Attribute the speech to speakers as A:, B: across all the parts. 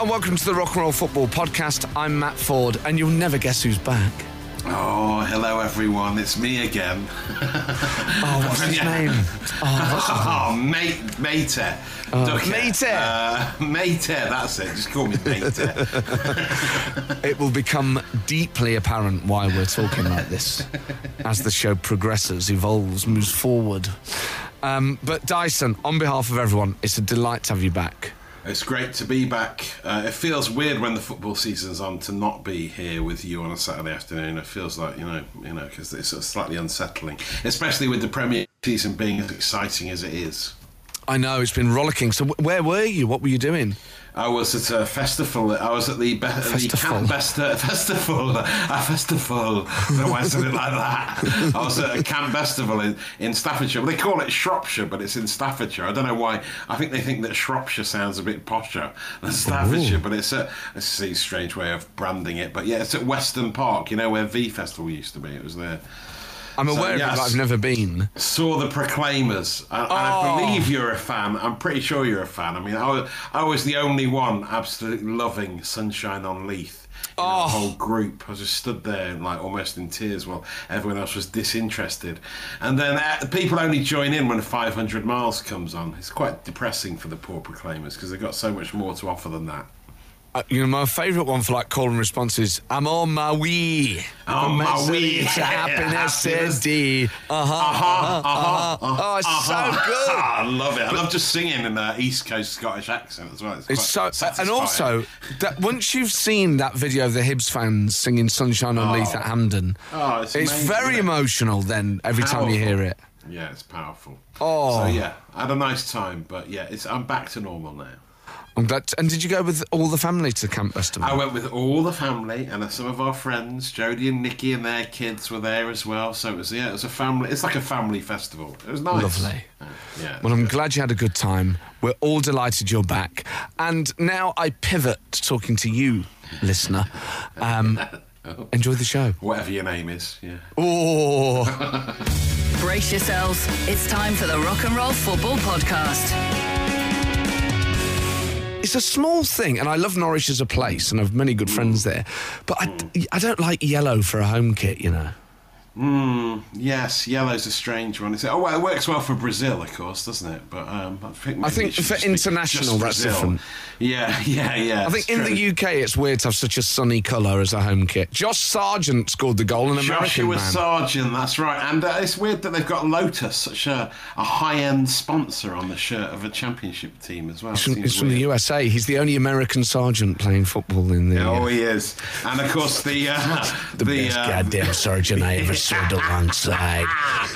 A: and
B: welcome to the Rock and Roll Football Podcast. I'm Matt Ford, and you'll never guess who's back.
C: Oh, hello everyone, it's me again.
B: Oh, what's his name?
C: Oh, mate, mate,
B: Mate.
C: uh, mate. That's it. Just call me mate.
B: It will become deeply apparent why we're talking like this as the show progresses, evolves, moves forward. Um, but Dyson, on behalf of everyone, it's a delight to have you back.
C: It's great to be back. Uh, it feels weird when the football season's on to not be here with you on a Saturday afternoon. It feels like you know, you know, because it's sort of slightly unsettling, especially with the Premier season being as exciting as it is.
B: I know it's been rollicking. So, where were you? What were you doing?
C: I was at a festival. I was at the, be- the
B: Festival.
C: Camp Besta festival. A festival. I don't why it like that. I was at a Camp Festival in, in Staffordshire. Well, they call it Shropshire, but it's in Staffordshire. I don't know why. I think they think that Shropshire sounds a bit posher than Staffordshire, but it's a, it's a strange way of branding it. But yeah, it's at Weston Park. You know where V Festival used to be. It was there.
B: I'm
C: So,
B: aware of it, but I've never been.
C: saw the Proclaimers, and, and
B: Oh.
C: I believe you're a fan. I'm pretty sure you're a fan. I mean, I was, I was the only one absolutely loving Sunshine on Leith. You know,
B: Oh.
C: the whole group. I just stood there, like almost in tears, while everyone else was disinterested. And then uh, people only join in when 500 miles comes on. It's quite depressing for the poor Proclaimers because they've got so much more to offer than that.
B: Uh, you know, my favourite one for like call and response is "I'm on my way."
C: On my way.
B: to happiness city. Uh huh.
C: Uh-huh, uh-huh,
B: Oh, it's
C: uh-huh.
B: so good.
C: I love it. I love just singing in the East Coast Scottish accent as well. It's,
B: It's so, and also that once you've seen that video of the Hibs fans singing "Sunshine on Leith" at Hampden,
C: Oh, it's amazing,
B: very
C: it?
B: emotional. Then every time you hear it,
C: Yeah, it's powerful.
B: Oh.
C: so yeah, I had a nice time, but yeah, it's I'm back to normal now.
B: I'm glad. And did you go with all the family to the Camp Festival?
C: I went with all the family and some of our friends. Jodie and Nikki and their kids were there as well. So it was yeah, it was a family. It's like a family festival. It was nice.
B: Lovely.
C: Yeah.
B: Well, I'm glad you had a good time. We're all delighted you're back. And now I pivot to talking to you, listener. Um, enjoy the show.
C: Whatever your name is, yeah.
B: Oh,
D: Brace yourselves. It's time for the Rock and Roll Football Podcast.
B: It's a small thing, and I love Norwich as a place, and I have many good friends there. But I, I don't like yellow for a home kit, you know.
C: Yes, yellow's a strange one. It's, oh well, it works well for Brazil, of course, doesn't it? But um, I think, maybe
B: think for international, that's
C: Brazil.
B: different.
C: Yeah, yeah, yeah.
B: I think in the UK it's weird to have such a sunny colour as a home kit. Josh Sargent scored the goal, an American
C: Joshua
B: man.
C: Sargent, that's right. And uh, it's weird that they've got Lotus, such a, a high-end sponsor on the shirt of a championship team as well.
B: It's from, from the. USA. He's the only American sergeant playing football in the.
C: Oh, he is. And of course, the uh,
B: the, best
C: uh,
B: goddamn sergeant I ever stood alongside.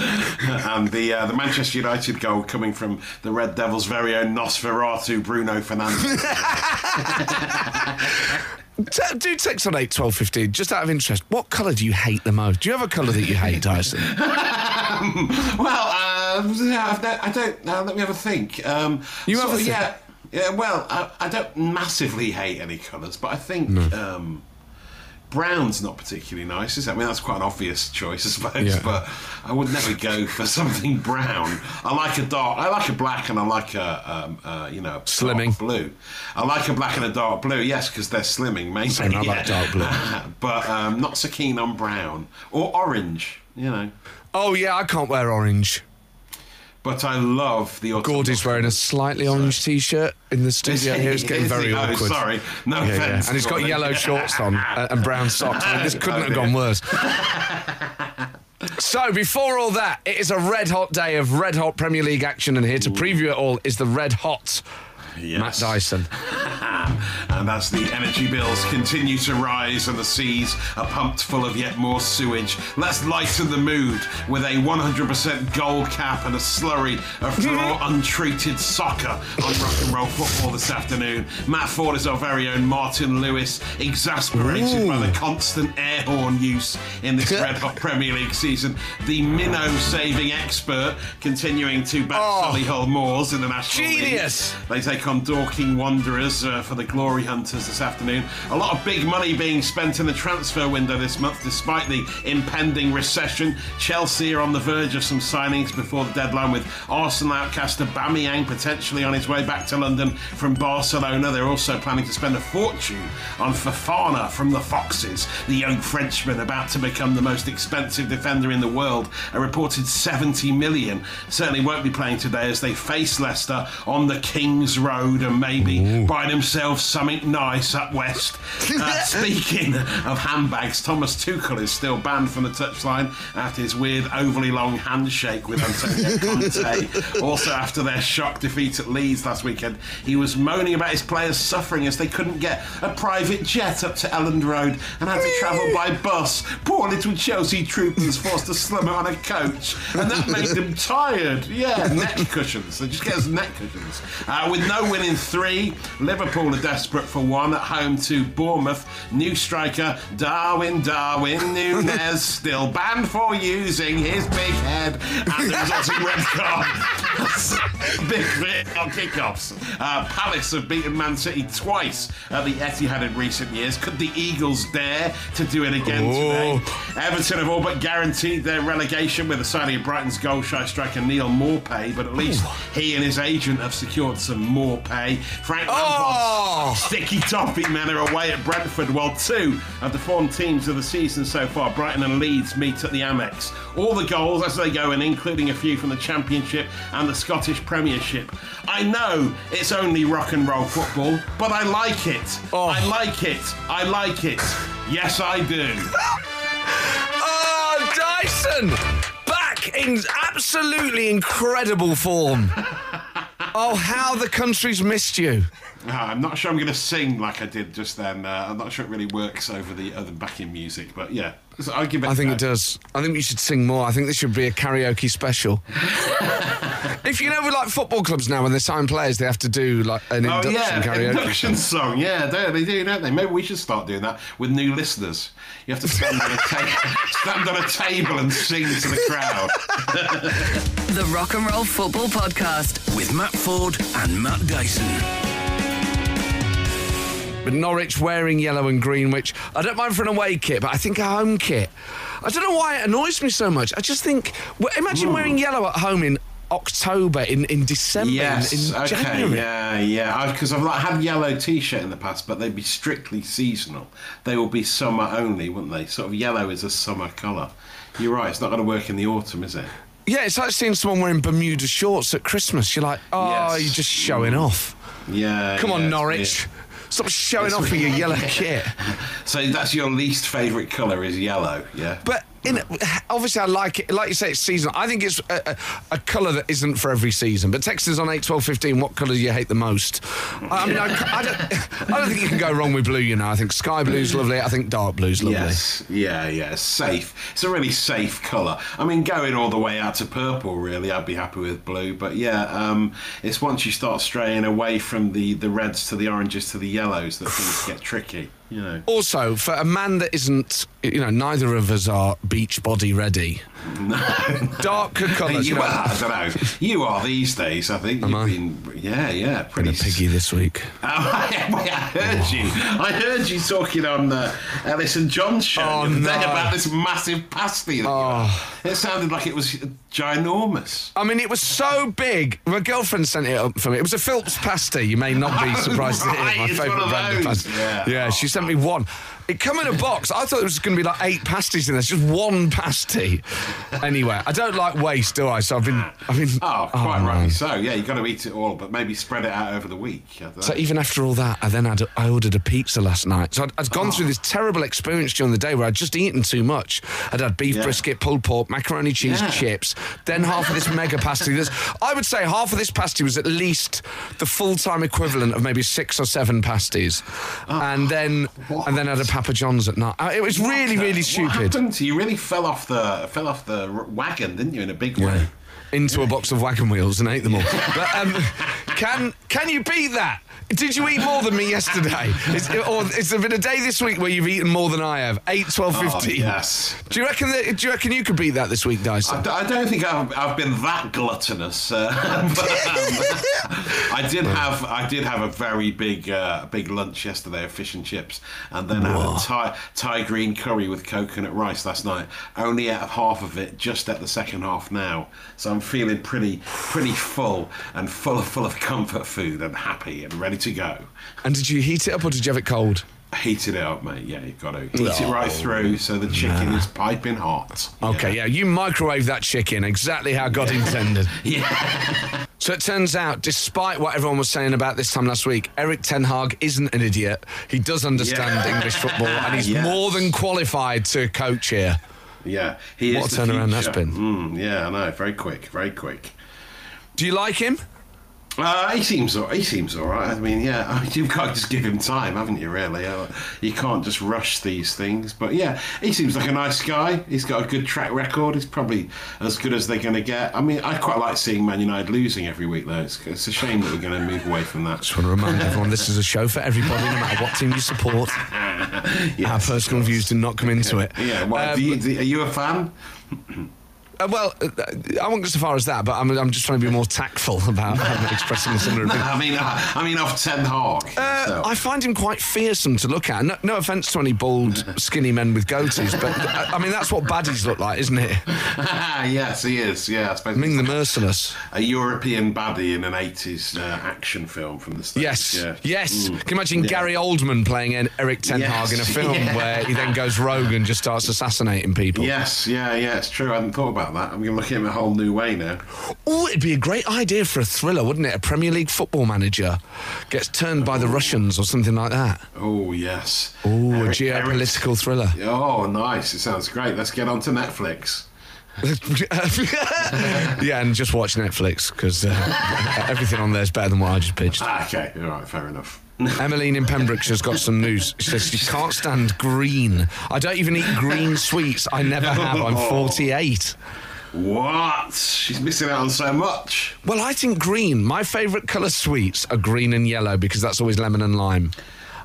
C: and the uh, the Manchester United goal coming from the Red Devils' very own Nosferatu Bruno Fernandes.
B: T- do text on 8, 12, 15, just out of interest. What colour do you hate the most? Do you have a colour that you hate, Dyson?
C: well, uh, I've no, I don't. Uh, let me have a think. Um,
B: You have a
C: of, yeah. Yeah, well, I, I don't massively hate any colours, but I think um, brown's not particularly nice, is it? I mean, that's quite an obvious choice, I suppose,
B: Yeah.
C: but I would never go for something brown. I like a dark, I like a black, and I like a, um, uh, you know,
B: Slimming.
C: dark blue. I like a black and a dark blue, yes, because they're slimming, mainly.
B: Same, I like dark blue.
C: but um, not so keen on brown or orange, you know.
B: oh, yeah, I can't wear orange.
C: But I love the autumn.
B: Gordy's wearing a slightly orange t shirt in the studio here. It's getting very?
C: Oh,
B: awkward.
C: sorry, no
B: Yeah, yeah.
C: offence.
B: And he's got yellow shorts on uh, and brown socks. I mean, this couldn't
C: Oh,
B: have gone worse. So, before all that, it is a red hot day of red hot Premier League action, and here to preview it all is the red hot
C: Yes.
B: Matt Dyson.
C: And as the energy bills continue to rise and the seas are pumped full of yet more sewage, let's lighten the mood with a 100% gold cap and a slurry of raw, untreated soccer on rock and roll football this afternoon. Matt Ford is our very own Martin Lewis, exasperated by the constant air horn use in this red hot Premier League season. The minnow saving expert continuing to back
B: Oh.
C: Solihull Moors in the National League.
B: Genius.
C: They take take on Dorking Wanderers uh, for the Glory Hunters this afternoon. A lot of big money being spent in the transfer window this month, despite the impending recession. Chelsea are on the verge of some signings before the deadline, with Arsenal outcast Aubameyang potentially on his way back to London from Barcelona. They're also planning to spend a fortune on Fofana from the Foxes, the young Frenchman about to become the most expensive defender in the world. A reported 70 million. Certainly won't be playing today as they face Leicester on the King's Road and maybe buy themselves something nice up west. Uh, speaking of handbags, Thomas Tuchel is still banned from the touchline after his weird overly long handshake with Antonio Conte. also, after their shock defeat at Leeds last weekend, he was moaning about his players suffering as they couldn't get a private jet up to Elland Road and had to travel by bus. Poor little Chelsea troopers forced to slum on a coach, and that made them tired. Yeah, neck cushions. They just get us neck cushions. Uh, with no win in three, Liverpool are desperate for one at home to Bournemouth. New striker Darwin Darwin Núñez still banned for using his big head and the resulting red card. big bit on kickoffs. Uh, Palace have beaten Man City twice at the Etihad in recent years. Could the Eagles dare to do it again today? Everton have all but guaranteed their relegation with the signing of Brighton's goal shy striker Neal Maupay, but at least he and his agent have secured some more pay. Frank Lampard's
B: Oh.
C: sticky toffee men are away at Brentford, while two of the form teams of the season so far, Brighton and Leeds, meet at the Amex. All the goals as they go in, including a few from the Championship and the Scottish Premiership. I know it's only rock and roll football, but I like it.
B: Oh.
C: I like it. I like it. Yes, I do.
B: Oh, Dyson! Back in absolutely incredible form. Oh, how the country's missed you.
C: Ah, I'm not sure I'm going to sing like I did just then. Uh, I'm not sure it really works over the other backing music, but yeah, So I'll give it.
B: I think
C: a
B: it does. I think we should sing more. I think this should be a karaoke special. if you know, with like football clubs now, when they sign players, they have to do like an
C: Oh
B: induction
C: yeah,
B: karaoke.
C: induction song. Yeah, they, they do, don't they? Maybe we should start doing that with new listeners. You have to stand on a, ta- stand on a table and sing to the crowd.
D: The Rock and Roll Football Podcast.
A: With Matt Ford and Matt Dyson.
B: But Norwich wearing yellow and green, which I don't mind for an away kit, but I think a home kit. I don't know why it annoys me so much. I just think, well, imagine wearing yellow at home in October, in, in December, in-
C: Yes,
B: in,
C: okay,
B: January.
C: yeah, yeah. Because I've like, had yellow t-shirt in the past, but they'd be strictly seasonal. They will be summer only, wouldn't they? Sort of yellow is a summer colour. You're right. It's not going to work in the autumn, is it?
B: Yeah, it's like seeing someone wearing Bermuda shorts at Christmas. You're like, oh,
C: Yes.
B: you're just showing off.
C: Yeah.
B: Come
C: yeah,
B: on, Norwich.
C: weird.
B: Stop showing off in your yellow kit.
C: So that's your least favourite colour is yellow, yeah?
B: But in, obviously, I like it. Like you say, it's seasonal. I think it's a, a, a colour that isn't for every season. But text us on eight twelve fifteen. What colour do you hate the most? I mean, I, I don't, I don't think you can go wrong with blue. You know, I think sky blue's lovely. I think dark blue's lovely.
C: Yes, yeah, yeah, safe. It's a really safe colour. I mean, going all the way out to purple, really, I'd be happy with blue. But yeah, um, it's once you start straying away from the, the reds to the oranges to the yellows that things get tricky. You know.
B: Also, for a man that isn't, you know, neither of us are beach body ready. No, darker colours.
C: you,
B: you
C: are. I don't know. You are these days. I think. Am You've
B: I?
C: Been, yeah, yeah. Pretty
B: been a piggy this week.
C: Oh, I, heard oh. you. I heard you talking on the Ellis John show
B: oh, no.
C: about this massive pasty. oh. It sounded like it was ginormous.
B: I mean, it was so big. My girlfriend sent it up for me. It was a Phillips pasty. You may not be surprised right, to hear my favourite brand of pasty.
C: Yeah,
B: yeah oh. she 1971 it come in a box. I thought it was going to be like eight pasties in there. It's just one pasty. Anyway, I don't like waste, do I? So I've been, I've been.
C: Oh, oh quite
B: man.
C: rightly so. Yeah, you've got to eat it all, but maybe spread it out over the week.
B: So even after all that, I then had I ordered a pizza last night. So I'd, I'd gone through this terrible experience during the day where I'd just eaten too much. I'd had beef
C: Yeah.
B: brisket, pulled pork, macaroni cheese,
C: Yeah.
B: chips, then half of this mega pasty. There's, I would say half of this pasty was at least the full time equivalent of maybe six or seven pasties, ah. and then and then had a Papa John's at night. Uh, It was really really stupid.
C: What happened? You really fell off the fell off the wagon, didn't you? In a big way.
B: Into a box of wagon wheels and ate them all. But um, can can you beat that? Did you eat more than me yesterday? Is, or has there been a day this week where you've eaten more than I have? 8, 12,
C: Oh, yes.
B: Do you reckon that, do you reckon you could beat that this week, Dyson?
C: I d- I don't think I've, I've been that gluttonous, uh, but um, I did have I did have a very big uh, big lunch yesterday of fish and chips, and then had a Thai, Thai green curry with coconut rice last night. Only ate half of it, just at the second half now, so I'm feeling pretty pretty full and full full of comfort food and happy and ready to go.
B: And did you heat it up or did you have it cold?
C: Heat it up, mate. Yeah, you've got to heat it right through so the chicken is piping hot.
B: Okay, yeah, you microwave that chicken exactly how God intended.
C: Yeah.
B: So it turns out, despite what everyone was saying about this time last week, Erik Ten Hag isn't an idiot. He does understand
C: Yeah.
B: English football and he's
C: Yes.
B: more than qualified to coach here.
C: Yeah, he
B: What
C: is
B: a
C: the
B: turnaround that's been.
C: Mm, yeah, I know. Very quick, very quick.
B: Do you like him?
C: Uh, he seems he seems all right. I mean, yeah, I mean, you've got to just give him time, haven't you? Really, uh, you can't just rush these things. But yeah, he seems like a nice guy. He's got a good track record. He's probably as good as they're going to get. I mean, I quite like seeing Man United losing every week, though. It's, it's a shame that we're going to move away from that.
B: Just want to remind everyone this is a show for everybody, no matter what team you support.
C: Yes,
B: Our personal views do not come into it.
C: Yeah, well,
B: Um,
C: do you, are you a fan?
B: Uh, well, uh, I won't go so far as that, but I'm, I'm just trying to be more tactful about expressing a similar
C: No,
B: opinion.
C: I mean, uh, I mean, of Ten Hag.
B: Uh,
C: so.
B: I find him quite fearsome to look at. No, no offence to any bald, skinny men with goatees, but uh, I mean that's what baddies look like, isn't it?
C: yes, he is. Yeah, I suppose.
B: I mean the merciless.
C: a European baddie in an 80s uh, action film from the States.
B: Yes,
C: Yeah.
B: yes.
C: Mm.
B: Can you imagine
C: Yeah.
B: Gary Oldman playing Erik Ten Hag
C: Yes,
B: in a film
C: yeah.
B: where he then goes rogue and just starts assassinating people?
C: Yes, yeah, yeah, it's true. I hadn't thought about that. I'm going to look at him a whole new way now.
B: Oh, it'd be a great idea for a thriller, wouldn't it? A Premier League football manager gets turned by the Russians or something like that.
C: Oh, yes.
B: Oh, a
C: Erik-
B: geopolitical thriller.
C: Oh, nice. It sounds great. Let's get on to Netflix.
B: yeah, and just watch Netflix because uh, everything on there is better than what I just pitched.
C: Ah, okay, all right, fair enough.
B: Emmeline in Pembrokeshire's got some news. She says she can't stand green. I don't even eat green sweets. I never have. I'm 48.
C: What? She's missing out on so much.
B: Well, I think green. My favourite colour sweets are green and yellow because that's always lemon and lime.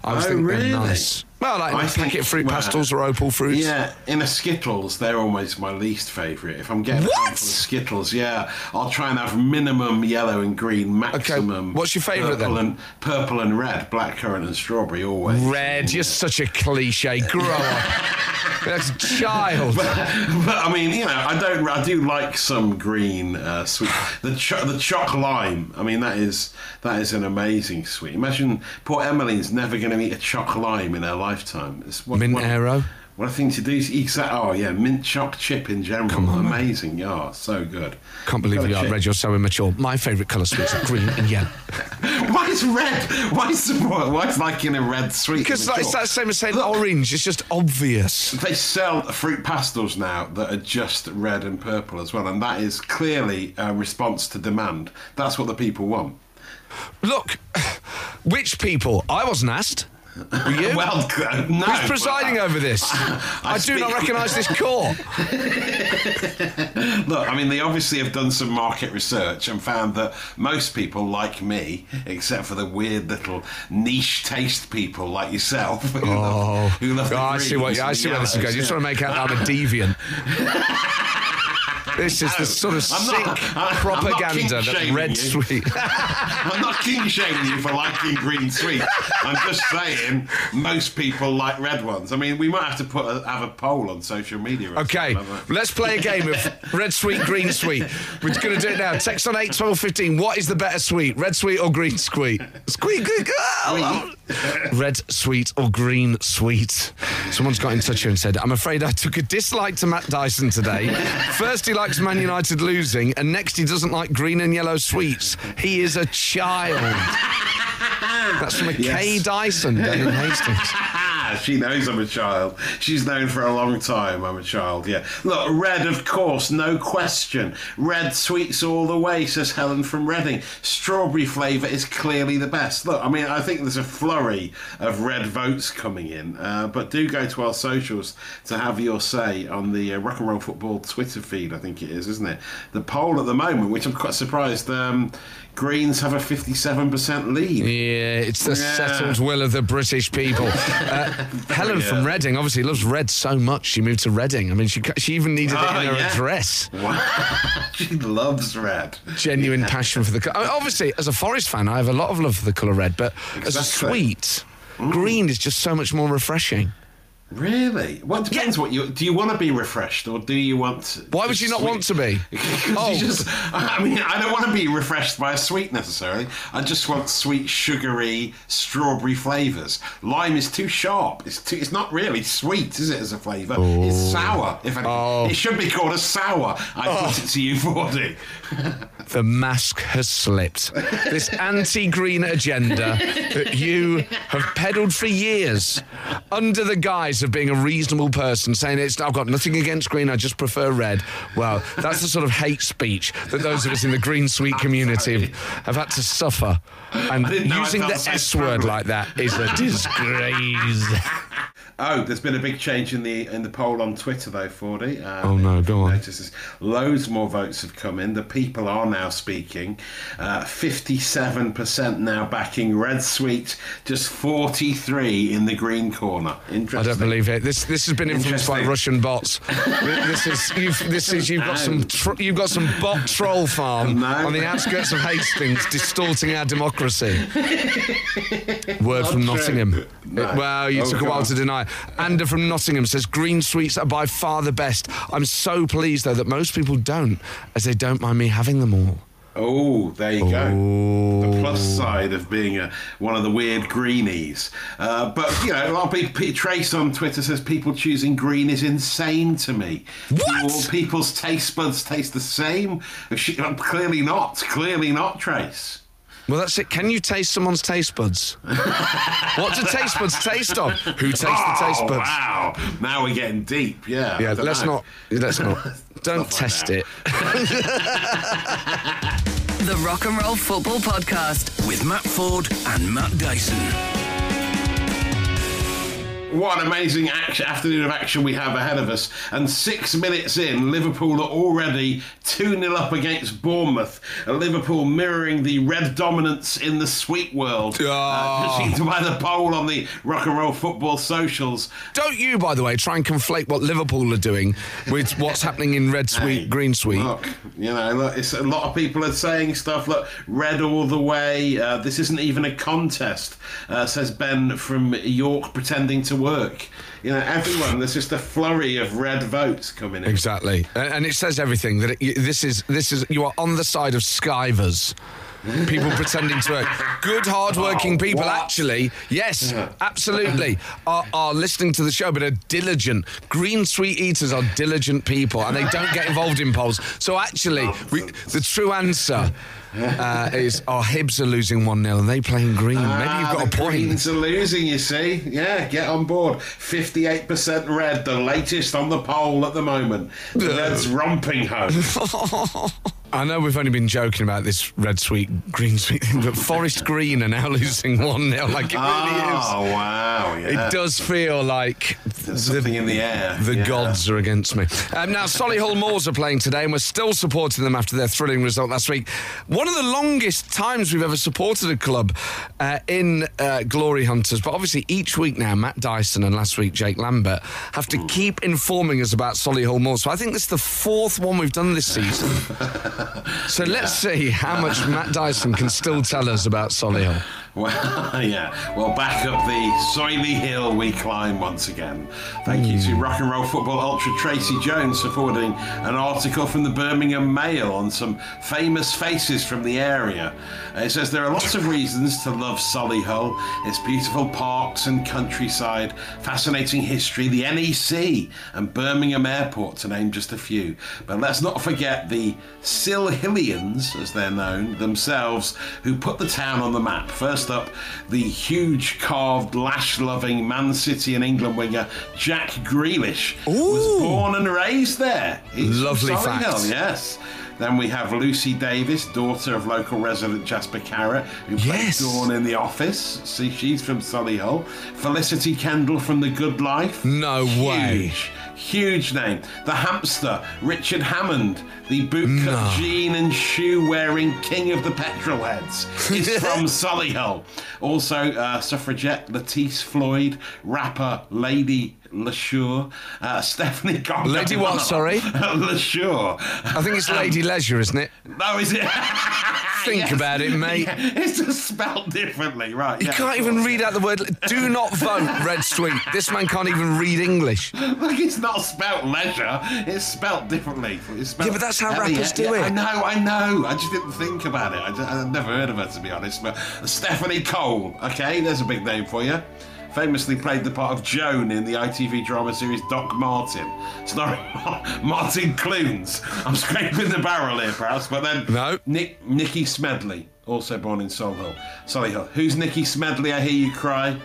B: I always
C: Oh,
B: think
C: really?
B: nice. Well, like
C: I think-
B: packet fruit
C: well,
B: pastels or opal fruits.
C: Yeah, in a Skittles, they're almost my least favourite. If I'm getting
B: What?
C: a handful of Skittles, yeah, I'll try and have minimum yellow and green, maximum.
B: what's your favourite
C: purple
B: then?
C: And, purple and red, blackcurrant and strawberry, always.
B: Red, you're such a cliche. Grow up. That's child.
C: But I mean, you know, I don't. I do like some green uh, sweet. The cho- the choc lime. I mean, that is that is an amazing sweet. Imagine poor Emmeline's never going to eat a choc lime in her lifetime. It's what,
B: Mint
C: what,
B: Aero.
C: What a thing to do is exact. Oh yeah, mint choc chip in general. amazing. Yeah, so good.
B: Can't believe you are
C: chip.
B: Reg. You're so immature. My favourite colour sweets are green and yellow.
C: Why is red? Why is why is like in a red sweet?
B: Because like, it's that same as saying
C: Look.
B: orange. It's just obvious.
C: They sell fruit pastels now that are just red and purple as well, and that is clearly a response to demand. That's what the people want.
B: Look, which people? I wasn't asked. Were you?
C: Well, c- no.
B: Who's presiding
C: but-
B: over this? I, do not recognise this court.
C: Look, I mean, they obviously have done some market research and found that most people like me, except for the weird little niche taste people like yourself, who love, who love
B: Oh,
C: the oh,
B: I see what. I see where this is going.
C: You're
B: trying to make out that I'm a deviant. This is the sort of
C: I'm
B: sick
C: not-
B: propaganda that red sweet.
C: I'm not king shaming you for liking green sweets. I'm just saying most people like red ones. I mean, we might have to put a, have a poll on social media.
B: Okay,
C: like
B: let's play a game of red sweet, green sweet. We're going to do it now. Text on 8, 12, 15. What is the better sweet, red sweet or green sweet? Sweet, good girl. Red sweet or green sweet? Someone's got in touch here and said, I'm afraid I took a dislike to Matt Dyson today. First, he likes Man United losing, and next, he doesn't like green and yellow sweets. He is a child. That's from a
C: Yes.
B: Dyson down in Hastings.
C: She knows I'm a child. She's known for a long time I'm a child, yeah. Look, red, of course, no question. Red sweets all the way, says Helen from Reading. Strawberry flavour is clearly the best. Look, I mean, I think there's a flurry of red votes coming in, uh, but do go to our socials to have your say on the uh, Rock and Roll Football Twitter feed, I think it is, isn't it? The poll at the moment, which I'm quite surprised. Um, Greens have a 57% lead.
B: Yeah, it's the
C: Yeah.
B: settled will of the British people. Uh, Helen from
C: Yeah.
B: Reading obviously loves red so much she moved to Reading. I mean, she she even needed it
C: Oh,
B: in her
C: yeah.
B: address.
C: Wow. she loves red.
B: Genuine passion for the colour. Obviously, as a Forest fan, I have a lot of love for the colour red, but as a
C: Exactly.
B: sweet, green is just so much more refreshing.
C: Really? Well, it depends what you do. You want to be refreshed, or do you want?
B: To, Why would you not
C: sweet-
B: want to be? Oh.
C: just, I mean, I don't want to be refreshed by a sweet necessarily. I just want sweet, sugary, strawberry flavours. Lime is too sharp. It's too. It's not really sweet, is it? As a flavour, it's sour. If anything,
B: Oh.
C: it should be called a sour. I put oh. it to you, Fordy.
B: The mask has slipped. This anti green agenda that you have peddled for years under the guise of being a reasonable person, saying it's I've got nothing against green, I just prefer red. Well, that's the sort of hate speech that those of us in the green sweet community have, had to suffer. And
C: didn't know I
B: using the
C: so
B: S word like that is a disgrace.
C: Oh, there's been a big change in the in the poll on Twitter though, Fordy. Um,
B: Oh, no, go on.
C: Notices loads more votes have come in. The people are now speaking. Uh, Fifty-seven percent now backing Red Sweet. Just forty-three in the green corner. Interesting.
B: I don't believe it. This this has been influenced by Russian bots. this is you've, this is you've got some tro- you've got some bot troll farm
C: No.
B: on the outskirts of Hastings distorting our democracy. Word from
C: true.
B: Nottingham.
C: No.
B: It- well, you
C: Oh,
B: took a while to deny. Ander from Nottingham says green sweets are by far the best. I'm so pleased though that most people don't, as they don't mind me having them all.
C: Oh, there you go. The plus side of being a, one of the weird greenies. Uh, but, you know, of people, P- Trace on Twitter says people choosing green is insane to me.
B: What?
C: Do all people's taste buds taste the same? She, uh, clearly not. Clearly not, Trace.
B: Well, that's it. Can you taste someone's taste buds? what do taste buds taste of? Who tastes the oh, taste
C: Oh,
B: buds?
C: wow. Now we're getting deep. Yeah.
B: Yeah, let's
C: know.
B: not. Let's not. Don't
C: Stuff like
B: test
C: that.
B: it.
D: The Rock and Roll Football Podcast.
A: With Matt Ford and Matt Dyson.
C: What an amazing action, afternoon of action we have ahead of us. And six minutes in, Liverpool are already 2 0 up against Bournemouth. Liverpool mirroring the red dominance in the sweet world.
B: Oh.
C: Uh, judging by the poll on the rock and roll football socials.
B: Don't you, by the way, try and conflate what Liverpool are doing with what's happening in red sweet,
C: Hey,
B: green sweet.
C: Look, you know, look, it's a lot of people are saying stuff. Look, red all the way. Uh, this isn't even a contest, uh, says Ben from York, pretending to work. You know, everyone. There's just a flurry of red votes coming in.
B: Exactly, and, it says everything that it, this is this is you are on the side of skivers. People pretending to work. Good, hard-working
C: Oh,
B: people,
C: what?
B: actually, yes, absolutely, are, are listening to the show, but are diligent. Green sweet eaters are diligent people, and they don't get involved in polls. So actually, we, the true answer uh, is our Hibs are losing one 0 and they playing green. Maybe you've
C: Ah,
B: got a point.
C: Greens are losing, you see. Yeah, get on board. 58% red, the latest on the poll at the moment. The Reds romping home.
B: I know we've only been joking about this red sweet, green sweet thing, but Forest Green are now losing 1 0. Like it really
C: oh, wow.
B: is.
C: Yeah.
B: It does feel like
C: There's something in the air.
B: the
C: yeah.
B: gods are against me. Um, now, Solihull Moors are playing today, and we're still supporting them after their thrilling result last week. One of the longest times we've ever supported a club uh, in uh, Glory Hunters, but obviously each week now, Matt Dyson and last week Jake Lambert have to keep informing us about Solihull Moors. So I think this is the fourth one we've done this season. so let's see how much Matt Dyson can still tell us about Solihull.
C: Well, yeah. Well, back up the soily hill we climb once again. Thank you to Rock and Roll Football Ultra Tracy Jones for forwarding an article from the Birmingham Mail on some famous faces from the area. Uh, It says there are lots of reasons to love Solihull. Its beautiful parks and countryside, fascinating history, the NEC, and Birmingham Airport, to name just a few. But let's not forget the Silhillians, as they're known themselves, who put the town on the map. First First up, the huge carved, lash loving Man City and England winger Jack Grealish was born and raised there. He's
B: Lovely fact.
C: yes. Then we have Lucy Davis, daughter of local resident Jasper Carrott, who
B: Yes.
C: Dawn in The Office. See, she's from Solihull. Felicity Kendal from The Good Life.
B: No way.
C: Huge, huge name. The hamster, Richard Hammond, the bootcut
B: No.
C: jean and shoe wearing king of the petrol heads, is from Solihull. Also, uh, suffragette Lettice Floyd, rapper Lady Leshurr, uh, Stephanie Gong.
B: Lady what, sorry?
C: Leshurr.
B: I think it's Lady Leisure, isn't it?
C: No, is it?
B: Think about it, mate.
C: Yeah, it's just spelled differently, right?
B: You
C: yeah,
B: can't even read out the word. Do not vote, Red Sweet. This man can't even read English.
C: Look, it's not spelt leisure. It's spelt differently. It's spelt
B: Yeah, but that's how
C: L E-
B: rappers do
C: yeah,
B: it.
C: I know, I know. I just didn't think about it. I just, I've never heard of her, to be honest. But Stephanie Cole, okay, there's a big name for you. Famously played the part of Joan in the ITV drama series Doc Martin, starring Martin Clunes. I'm scraping the barrel here, perhaps, but then
B: No.
C: Nick Nikky Smedley, also born in Solihull. Solihull. Who's Nikky Smedley? I hear you cry.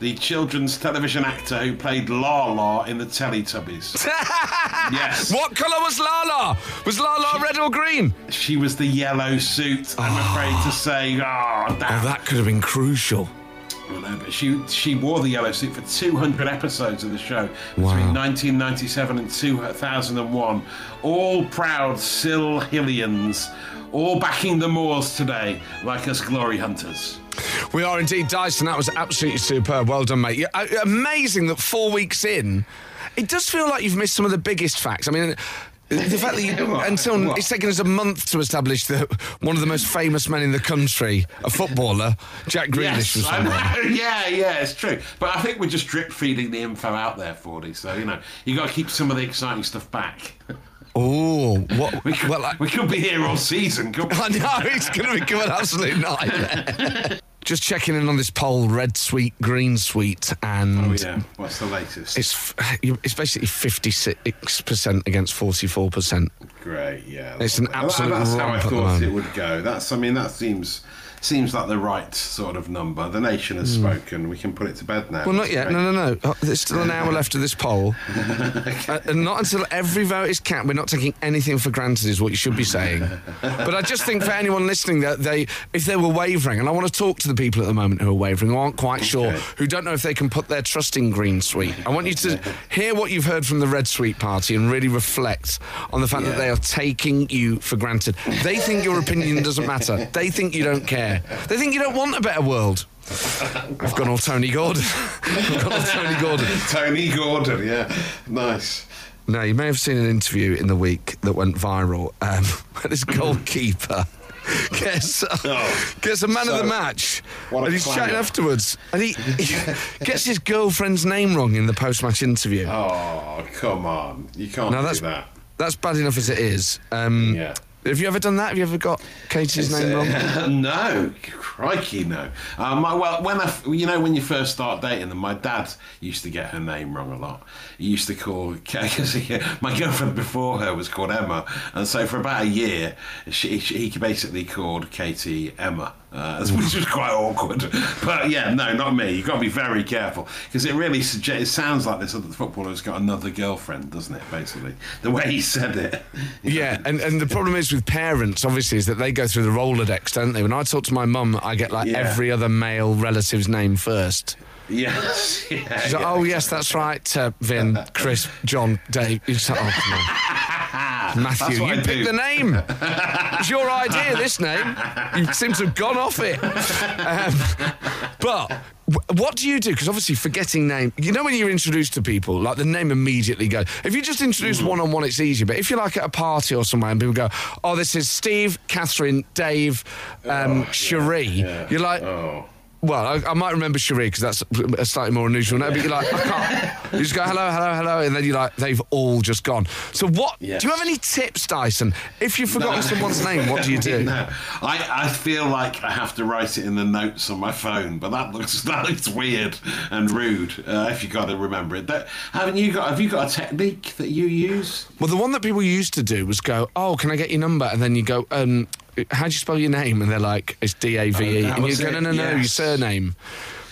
C: The children's television actor who played Laa-Laa in the Teletubbies. yes.
B: What colour was Laa-Laa? Was Laa-Laa red or green?
C: She was the yellow suit, I'm ah. afraid to say. Oh,
B: Oh, that could have been crucial.
C: I know, but she she wore the yellow suit for 200 episodes of the show
B: Wow.
C: between 1997 and 2001. All proud Silhillians, all backing the Moors today, like us glory hunters.
B: We are indeed, Dyson. That was absolutely superb. Well done, mate. Uh, amazing that four weeks in, it does feel like you've missed some of the biggest facts. I mean, the fact that you, until
C: What?
B: it's taken us a month to establish that one of the most famous men in the country, a footballer, Jack Grealish, was
C: I
B: there.
C: Yeah, yeah, it's true. But I think we're just drip feeding the info out there, Fordy. So you know, you got to keep some of the exciting stuff back.
B: Oh, what?
C: We could,
B: well, I,
C: we could be here all season. Couldn't we?
B: I know it's going to become an absolute nightmare. Just checking in on this poll: red sweet, green sweet, and
C: Oh yeah. What's the latest?
B: it's it's basically fifty six percent against forty four percent.
C: Great, yeah.
B: It's an absolute
C: That's how I
B: romp at the
C: thought it would go. That's, I mean, that seems seems like the right sort of number. The nation has spoken. We can put it to bed now.
B: Well, not yet. No, no, no. Oh, There's still an hour left of this poll. Uh, and not until every vote is counted. We're not taking anything for granted, is what you should be saying. but I just think for anyone listening that they, if they were wavering, and I want to talk to the people at the moment who are wavering, who aren't quite sure, who don't know if they can put their trust in Green Sweet. I want you to hear what you've heard from the Red Sweet Party and really reflect on the fact that they are taking you for granted. They think your opinion doesn't matter. They think you don't care. They think you don't want a better world. I've gone all Tony Gordon. I've gone all Tony Gordon.
C: Tony Gordon, yeah, nice.
B: Now, you may have seen an interview in the week that went viral um, where this goalkeeper gets,
C: Oh,
B: gets a man of the match. And he's chatting afterwards. And he, he gets his girlfriend's name wrong in the post match interview.
C: Oh, come on, you can't
B: now,
C: do
B: that's,
C: that.
B: that's bad enough as it is. Um,
C: Yeah.
B: Have you ever done that? Have you ever got Katie's name wrong?
C: Uh, no, crikey, no. Um, my- well, when I, you know, when you first start dating them, my dad used to get her name wrong a lot. He used to call because my girlfriend before her was called Emma, and so for about a year, she, she he basically called Katie Emma. Uh, which was quite awkward, but yeah, no, not me. You've got to be very careful because it really suggests. It sounds like this other footballer's got another girlfriend, doesn't it? Basically, the way he said it.
B: Yeah, and, and the problem is with parents, obviously, is that they go through the Rolodex, don't they? When I talk to my mum, I get like
C: Yeah.
B: every other male relative's name first.
C: Yes. Yeah,
B: She's like,
C: yeah.
B: oh, yes, that's right, uh, Vin, Chris, John, Dave. It's like, oh, come on. Matthew, you
C: I
B: picked
C: do.
B: the name. It's your idea, this name. You seem to have gone off it. Um, but what do you do? Because obviously, forgetting name, you know, when you're introduced to people, like the name immediately goes. If you just introduce one on one, it's easier. But if you're like at a party or somewhere and people go, oh, this is Steve, Catherine, Dave, um, Cherie,
C: Yeah.
B: you're like,
C: Oh.
B: Well, I, I might remember Cherie because that's a slightly more unusual name. But you're like, I can't. You just go hello, hello, hello, and then you're like, they've all just gone. So what? Do you have any tips, Dyson? If you've forgotten
C: No.
B: someone's name, what do you do?
C: no, I, I feel like I have to write it in the notes on my phone, but that looks that looks weird and rude. Uh, if you've got to remember it, That- haven't you got? Have you got a technique that you use?
B: Well, the one that people used to do was go, oh, can I get your number? And then you go, um, how do you spell your name? And they're like, it's D A V E.
C: Oh,
B: And you
C: was
B: go,
C: it,
B: no, no, no, your surname.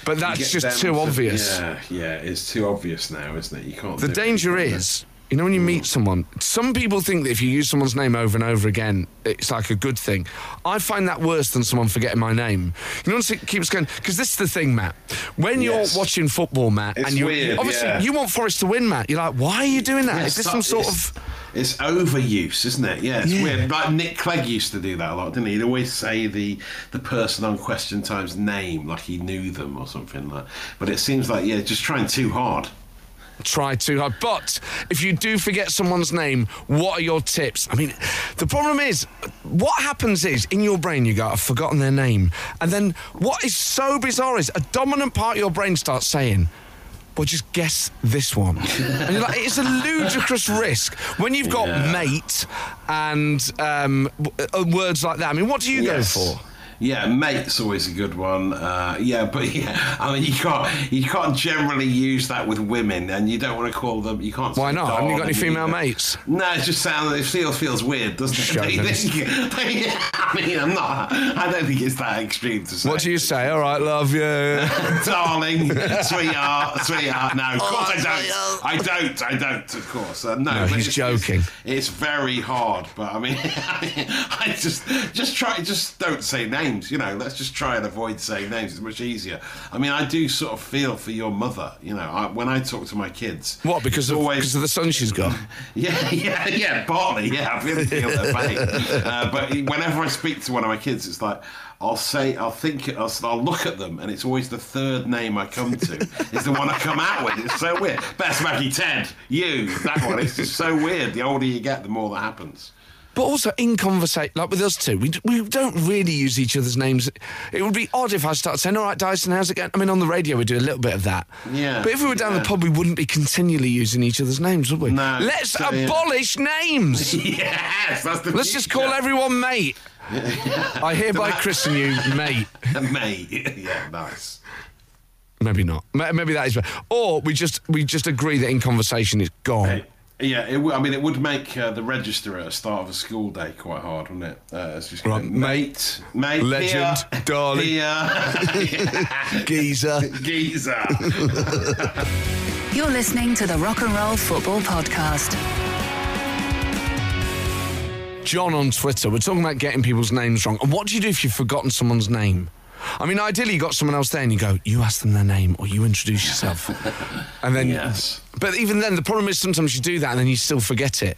B: But that's just too
C: to-
B: obvious.
C: Yeah, yeah, it's too obvious now, isn't it? You can't.
B: The danger is, you know, when you hmm. meet someone, some people think that if you use someone's name over and over again, it's like a good thing. I find that worse than someone forgetting my name. You know, it keeps going because this is the thing, Matt. When
C: Yes.
B: you're watching football, Matt,
C: It's
B: and
C: weird,
B: obviously
C: yeah.
B: you want Forest to win, Matt. You're like, why are you doing that?
C: Yeah,
B: is this some sort of
C: It's overuse, isn't it? Yeah, it's
B: Yeah.
C: weird. Like Nick Clegg used to do that a lot, didn't he? He'd always say the the person on Question Time's name like he knew them or something like. But it seems like yeah, just trying too hard.
B: Try too hard. But if you do forget someone's name, what are your tips? I mean, the problem is, what happens is in your brain you go, I've forgotten their name. And then what is so bizarre is a dominant part of your brain starts saying, well, just guess this one. and you're like, it's a ludicrous risk when you've got
C: Yeah.
B: mate and um, uh, words like that. I mean, what do you
C: Yes.
B: go for?
C: Yeah, mate's always a good one. Uh, yeah, but yeah, I mean, you can't you can't generally use that with women, and you don't want to call them. You can't.
B: Why not? Haven't you got any female
C: either.
B: mates?
C: No, it just sounds. It feels feels weird, doesn't it? They- they-
B: Chauvinist.
C: they- I mean, I'm not. I don't think it's that extreme to say.
B: What do you say? All right, love you.
C: darling, sweetheart, sweetheart. No, of course I don't.
B: sweetheart.
C: I don't. I don't. Of course. Uh, no,
B: No,
C: but
B: he's
C: it's-
B: joking.
C: It's, it's very hard, but I mean, I just just try. Just don't say names. You know, let's just try and avoid saying names. It's much easier. I mean, I do sort of feel for your mother. You know, I, when I talk to my kids.
B: What? Because of,
C: always
B: because of the son she's got.
C: yeah, yeah, yeah, partly, yeah. I really feel their pain. Uh, but whenever I speak to one of my kids, it's like I'll say, I'll think, I'll, I'll look at them, and it's always the third name I come to is the one I come out with. It's so weird. Best Maggie Ted, you, that one. It's just so weird. The older you get, the more that happens.
B: But also in conversation, like with us two, we, d- we don't really use each other's names. It would be odd if I started saying, "All right, Dyson, how's it going?" I mean, on the radio we do a little bit of that.
C: Yeah,
B: But if we were down
C: yeah.
B: the pub, we wouldn't be continually using each other's names, would we?
C: No,
B: Let's
C: so, yeah.
B: abolish names.
C: yes, that's the.
B: Let's just call everyone mate. I hereby christen you mate.
C: mate. yeah, nice.
B: Maybe not. Maybe that is. Or we just we just agree that in conversation it's gone.
C: Hey, Yeah, it w- I mean, it would make uh, the register at the start of a school day quite hard, wouldn't it? Uh, it's just
B: Right,
C: going, mate, mate,
B: legend,
C: here,
B: darling.
C: here,
B: Geezer.
C: geezer.
D: You're listening to the Rock and Roll Football Podcast.
B: John on Twitter, we're talking about getting people's names wrong. And what do you do if you've forgotten someone's name? I mean, ideally, you got someone else there and you go, you ask them their name or you introduce yourself. and then,
C: Yes.
B: but even then, the problem is sometimes you do that and then you still forget it.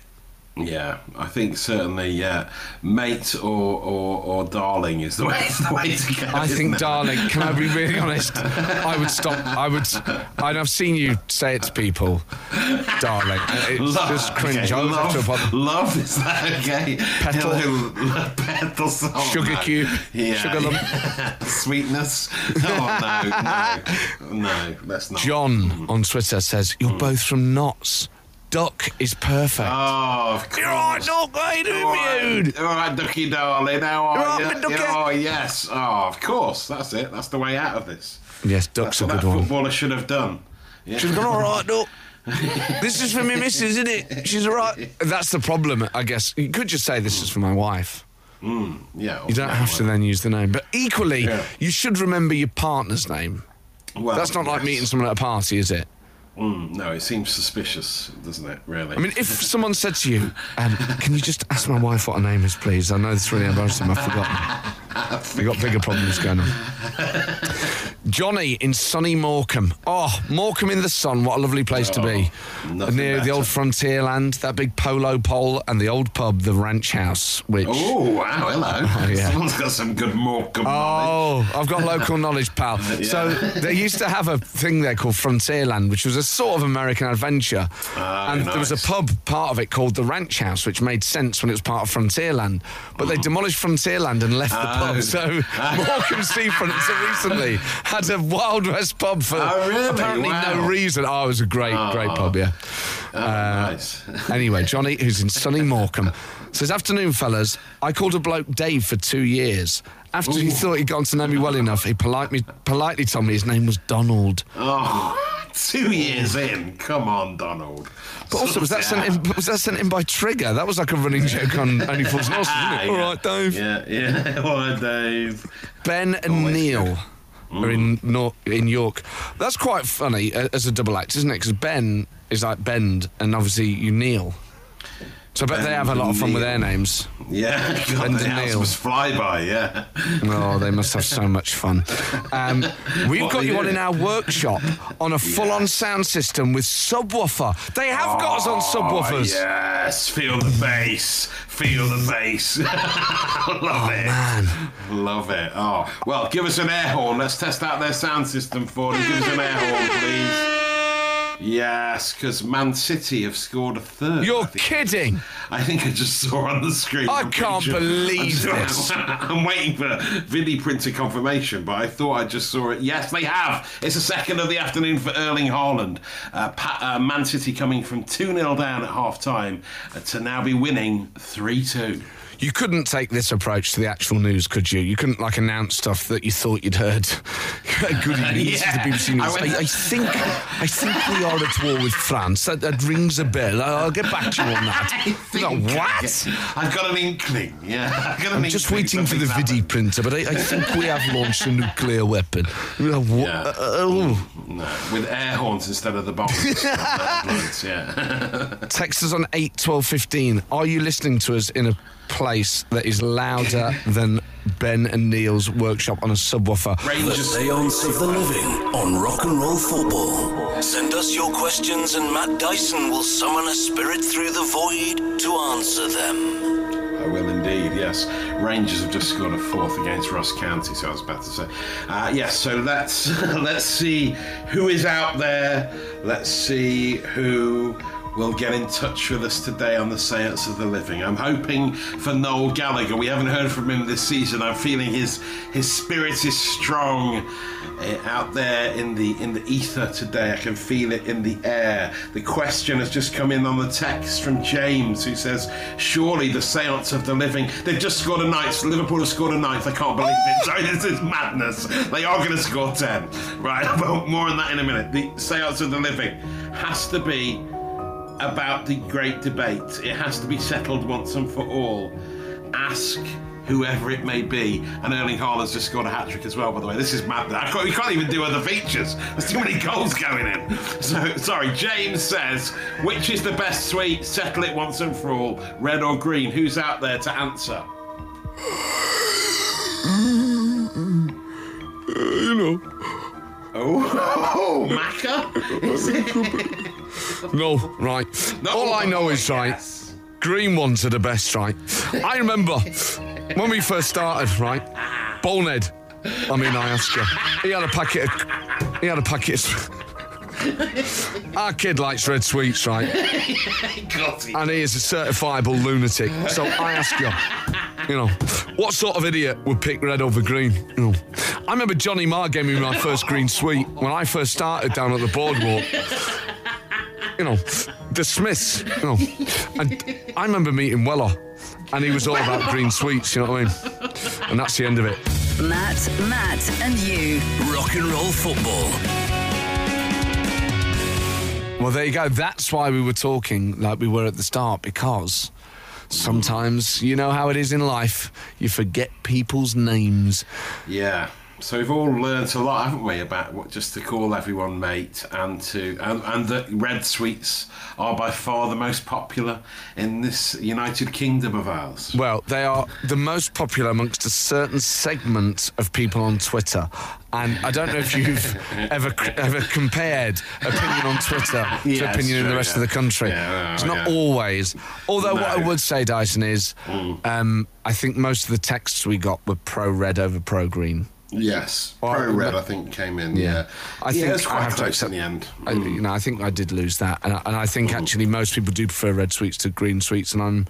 C: Yeah, I think certainly, yeah, mate or, or, or darling is the way, is the way to go.
B: I think,
C: it?
B: darling, can I be really honest? I would stop. I would. And I've seen you say it to people, darling. It's
C: Love,
B: just cringe.
C: okay,
B: I always have to
C: love,
B: apologize.
C: love, is that okay?
B: Petal.
C: Hello, petal, oh,
B: Sugar
C: no.
B: cube,
C: yeah.
B: sugar lump.
C: sweetness. Oh no, no, no, that's not.
B: John on Twitter says, You're
C: Hmm.
B: both from Notts. Duck is perfect.
C: Oh, of course.
B: You're all right, Duck. How you doing,
C: All right, all right, Ducky darling. How
B: You're
C: are you?
B: right, Ducky?
C: Oh, yes. Oh, of course. That's it. That's the way out of this.
B: Yes, Duck's
C: That's what
B: a
C: that
B: good one.
C: footballer should have done. Yeah.
B: She's gone, all right, Duck. this is for me missus, isn't it? She's all right. That's the problem, I guess. You could just say this is for my wife. Hmm.
C: yeah.
B: You don't have to then use the name. But equally,
C: Yeah.
B: you should remember your partner's name.
C: Well,
B: That's not like meeting someone at a party, is it?
C: Mm, no, it seems suspicious, doesn't it? Really.
B: I mean, if someone said to you, um, "Can you just ask my wife what her name is, please?" I know it's really embarrassing. I've forgotten. We've got bigger problems going on. Johnny in sunny Morecambe. Oh, Morecambe in the sun. What a lovely place to be.
C: Oh,
B: Near the old
C: better.
B: frontier land, that big polo pole, and the old pub, the Ranch House, which.
C: Oh wow! Hello.
B: yeah.
C: Someone's got some good Morecambe knowledge.
B: Oh, I've got local knowledge, pal. So they used to have a thing there called Frontierland, which was a sort of American adventure.
C: Ah,
B: and there was a pub part of it called the Ranch House, which made sense when it was part of Frontierland. But they demolished Frontierland and left the
C: Oh.
B: pub. So Morecambe Seafront until recently had a Wild West pub for
C: Oh, really?
B: apparently no reason. Oh, it was a great, ah. great pub, yeah.
C: Oh, uh, nice.
B: Anyway, Johnny, who's in sunny Morecambe, says, Afternoon, fellas. I called a bloke Dave for two years. After he thought he'd gotten to know me well enough, he politely, politely told me his name was Donald.
C: Oh, Two years in. Come on, Donald.
B: But also, was that sent in, was that sent in by Trigger? That was like a running joke on Only Fools and Horses, wasn't it? All right, Dave.
C: Yeah, yeah. All right, Dave.
B: Ben and
C: Always
B: Neil are in Nor- in York. That's quite funny uh, as a double act, isn't it? Because Ben is like bend, and obviously you kneel. So I bet they have a lot of fun with their names.
C: Yeah, God,
B: And
C: the house
B: Neil.
C: was flyby, yeah.
B: Oh, they must have so much fun. Um, we've
C: What
B: got
C: are
B: you
C: you
B: on in
C: doing?
B: our workshop on a full-on sound system with subwoofer. They have got us on subwoofers.
C: Oh, yes, feel the bass. Feel the bass. Love it.
B: Man,
C: Love it. Oh, well, give us an air horn. Let's test out their sound system for them. Give us an air horn, please. Yes, because Man City have scored a third.
B: you're
C: I
B: kidding.
C: I think I just saw on the screen.
B: I
C: I'm
B: can't believe
C: I'm
B: this.
C: I'm waiting for vidiprinter confirmation, but I thought I just saw it. Yes, they have. It's the second of the afternoon for Erling Haaland. Uh, uh, Man City coming from 2 0 down at half time uh, to now be winning 3 2.
B: You couldn't take this approach to the actual news, could you? You couldn't like announce stuff that you thought you'd heard. Good evening, this is the BBC News.
C: I
B: I, I think I think we are at war with France. That, that rings a bell. I'll get back to you on that. You go, what?
C: I've got an inkling. Yeah, I've got an
B: I'm just waiting for the vidiprinter, but I, I think we have launched a nuclear weapon.
C: Yeah.
B: oh.
C: No, with air horns instead of the bombs. Yeah.
B: Text us on 8 12 15. Are you listening to us in a place that is louder than Ben and Neil's workshop on a subwoofer?
A: The
C: Rangers.
A: Seance of the Living on Rock and Roll Football. Send us your questions and Matt Dyson will summon a spirit through the void to answer them.
C: I will indeed, yes. Rangers have just scored a fourth against Ross County, so I was about to say. Uh, yes, so let's let's see who is out there. Let's see who will get in touch with us today on the Seance of the Living. I'm hoping for Noel Gallagher. We haven't heard from him this season. I'm feeling his his spirit is strong uh, out there in the in the ether today. I can feel it in the air. The question has just come in on the text from James, who says, "Surely the seance of the living. They've just scored a ninth. Liverpool have scored a ninth. I can't believe it. Sorry, this is madness. They are going to score ten. Right, but more on that in a minute. The seance of the living has to be." About the great debate. It has to be settled once and for all. Ask whoever it may be. And Erling Haaland's just scored a hat trick as well, by the way. This is mad. I can't, we can't even do other features. There's too many goals going in. So, sorry, James says, which is the best sweet? Settle it once and for all. Red or green? Who's out there to answer?
B: You know.
C: Oh, Macca? Is it?
B: No, right.
C: No,
B: All I know is, right,
C: yes.
B: green ones are the best, right? I remember when we first started, right? Bonehead. I mean, I ask you. He had a packet of. He had a packet of. Our kid likes red sweets, right?
C: Got.
B: And he is a certifiable lunatic. So I ask you, you know, what sort of idiot would pick red over green? You know, I remember Johnny Marr gave me my first green sweet when I first started down at the boardwalk. You know, the Smiths. You know, and I remember meeting Weller, and he was all about green sweets. You know what I mean? And that's the end of it.
D: Matt, Matt, and you.
A: Rock and Roll Football.
B: Well, there you go. That's why we were talking like we were at the start because sometimes you know how it is in life. You forget people's names.
C: Yeah. So we've all learnt a lot, haven't we, about what just to call everyone mate and to and, and that red sweets are by far the most popular in this United Kingdom of ours.
B: Well, they are the most popular amongst a certain segment of people on Twitter. And I don't know if you've ever ever compared opinion on Twitter to opinion
C: it's
B: in the rest
C: yeah.
B: of the country.
C: Yeah,
B: it's not always. Although what I
C: Mm.
B: would say, Dyson, is um, I think most of the texts we got were pro red over pro green.
C: Yes, pro red I think came in. Yeah,
B: I
C: yeah,
B: think
C: it's
B: I
C: quite
B: have to accept-
C: in the end.
B: I, you know, I think I did lose that, and I, and I think mm. actually most people do prefer red sweets to green sweets, and I'm.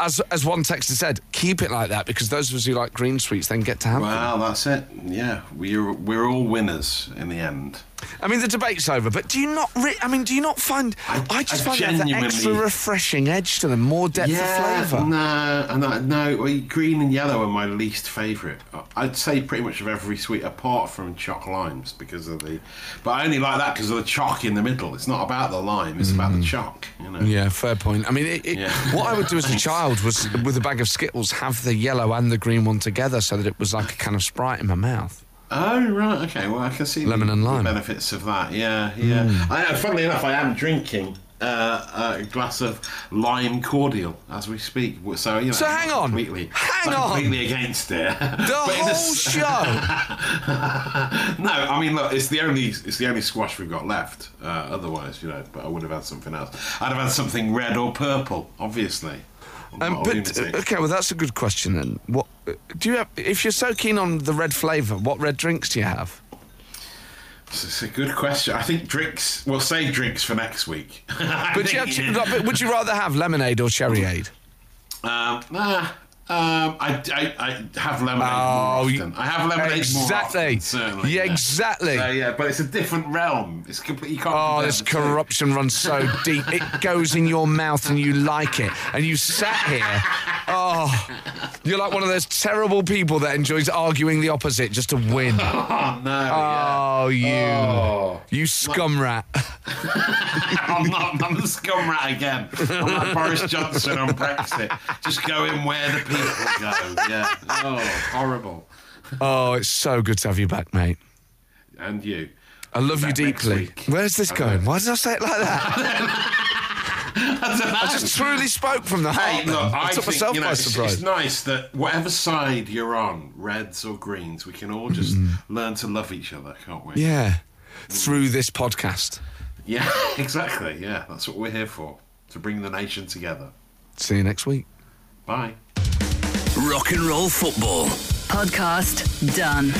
B: As, as one texter said, keep it like that because those of us who like green sweets then get to have them.
C: That's it. Yeah, we're we're all winners in the end.
B: I mean, the debate's over, but do you not? Re- I mean, do you not find? I,
C: I-
B: just
C: I
B: find there's an extra refreshing edge to them, more depth
C: Yeah,
B: of flavour.
C: no, and I- no. well, Green and yellow are my least favourite. I'd say pretty much of every sweet, apart from choc limes, because of the. But I only like that because of the choc in the middle. It's not about the lime; it's about the chalk. You know.
B: Mm. Yeah, fair point. I mean, it, it,
C: Yeah.
B: what I would do as a child was, with a bag of Skittles, have the yellow and the green one together, so that it was like a kind of sprite in my mouth.
C: Oh right, okay. Well, I can see
B: Lemon
C: the,
B: and lime.
C: benefits of that. Yeah, yeah. I. Funnily enough, I am drinking uh, a glass of lime cordial as we speak. So you know.
B: So hang on.
C: completely,
B: Hang
C: not
B: on.
C: completely against it.
B: The whole
C: a
B: show.
C: no, I mean, look, it's the only it's the only squash we've got left. Uh, otherwise, you know, but I would have had something else. I'd have had something red or purple, obviously.
B: Um, but
C: lunatic.
B: okay, well, that's a good question. Then, what uh, do you have? If you're so keen on the red flavour, what red drinks do you have?
C: It's a good question. I think drinks. We'll say drinks for next week.
B: But, you have but would you rather have lemonade or cherryade?
C: Um, nah, um, I, I, I have lemonade
B: Oh,
C: more often. I have lemonade more
B: Exactly.
C: often, certainly.
B: Yeah, exactly.
C: So, yeah, but it's a different realm. It's completely.
B: Oh, this corruption runs so deep. It goes in your mouth and you like it. And you sat here. Oh, Oh, you're like one of those terrible people that enjoys arguing the opposite just to win.
C: Oh no! yeah.
B: Oh, you.
C: Oh.
B: You scum rat.
C: I'm not. I'm the scum rat again. I'm like Boris Johnson on Brexit. Just going where the people go. Yeah. Oh, horrible.
B: Oh, it's so good to have you back, mate.
C: And you.
B: I love you deeply. Where's this going? Why did I say it like that? I just truly spoke from the heart.
C: Hey,
B: then.
C: look,
B: I,
C: I,
B: took
C: think
B: myself
C: you know,
B: by
C: it's,
B: surprise.
C: it's nice that whatever side you're on, reds or greens, we can all just mm-hmm. learn to love each other, can't we?
B: Yeah, mm. through this podcast.
C: Yeah, exactly. Yeah, that's what we're here for to bring the nation together.
B: See you next week.
C: Bye.
A: Rock and roll football.
D: Podcast done.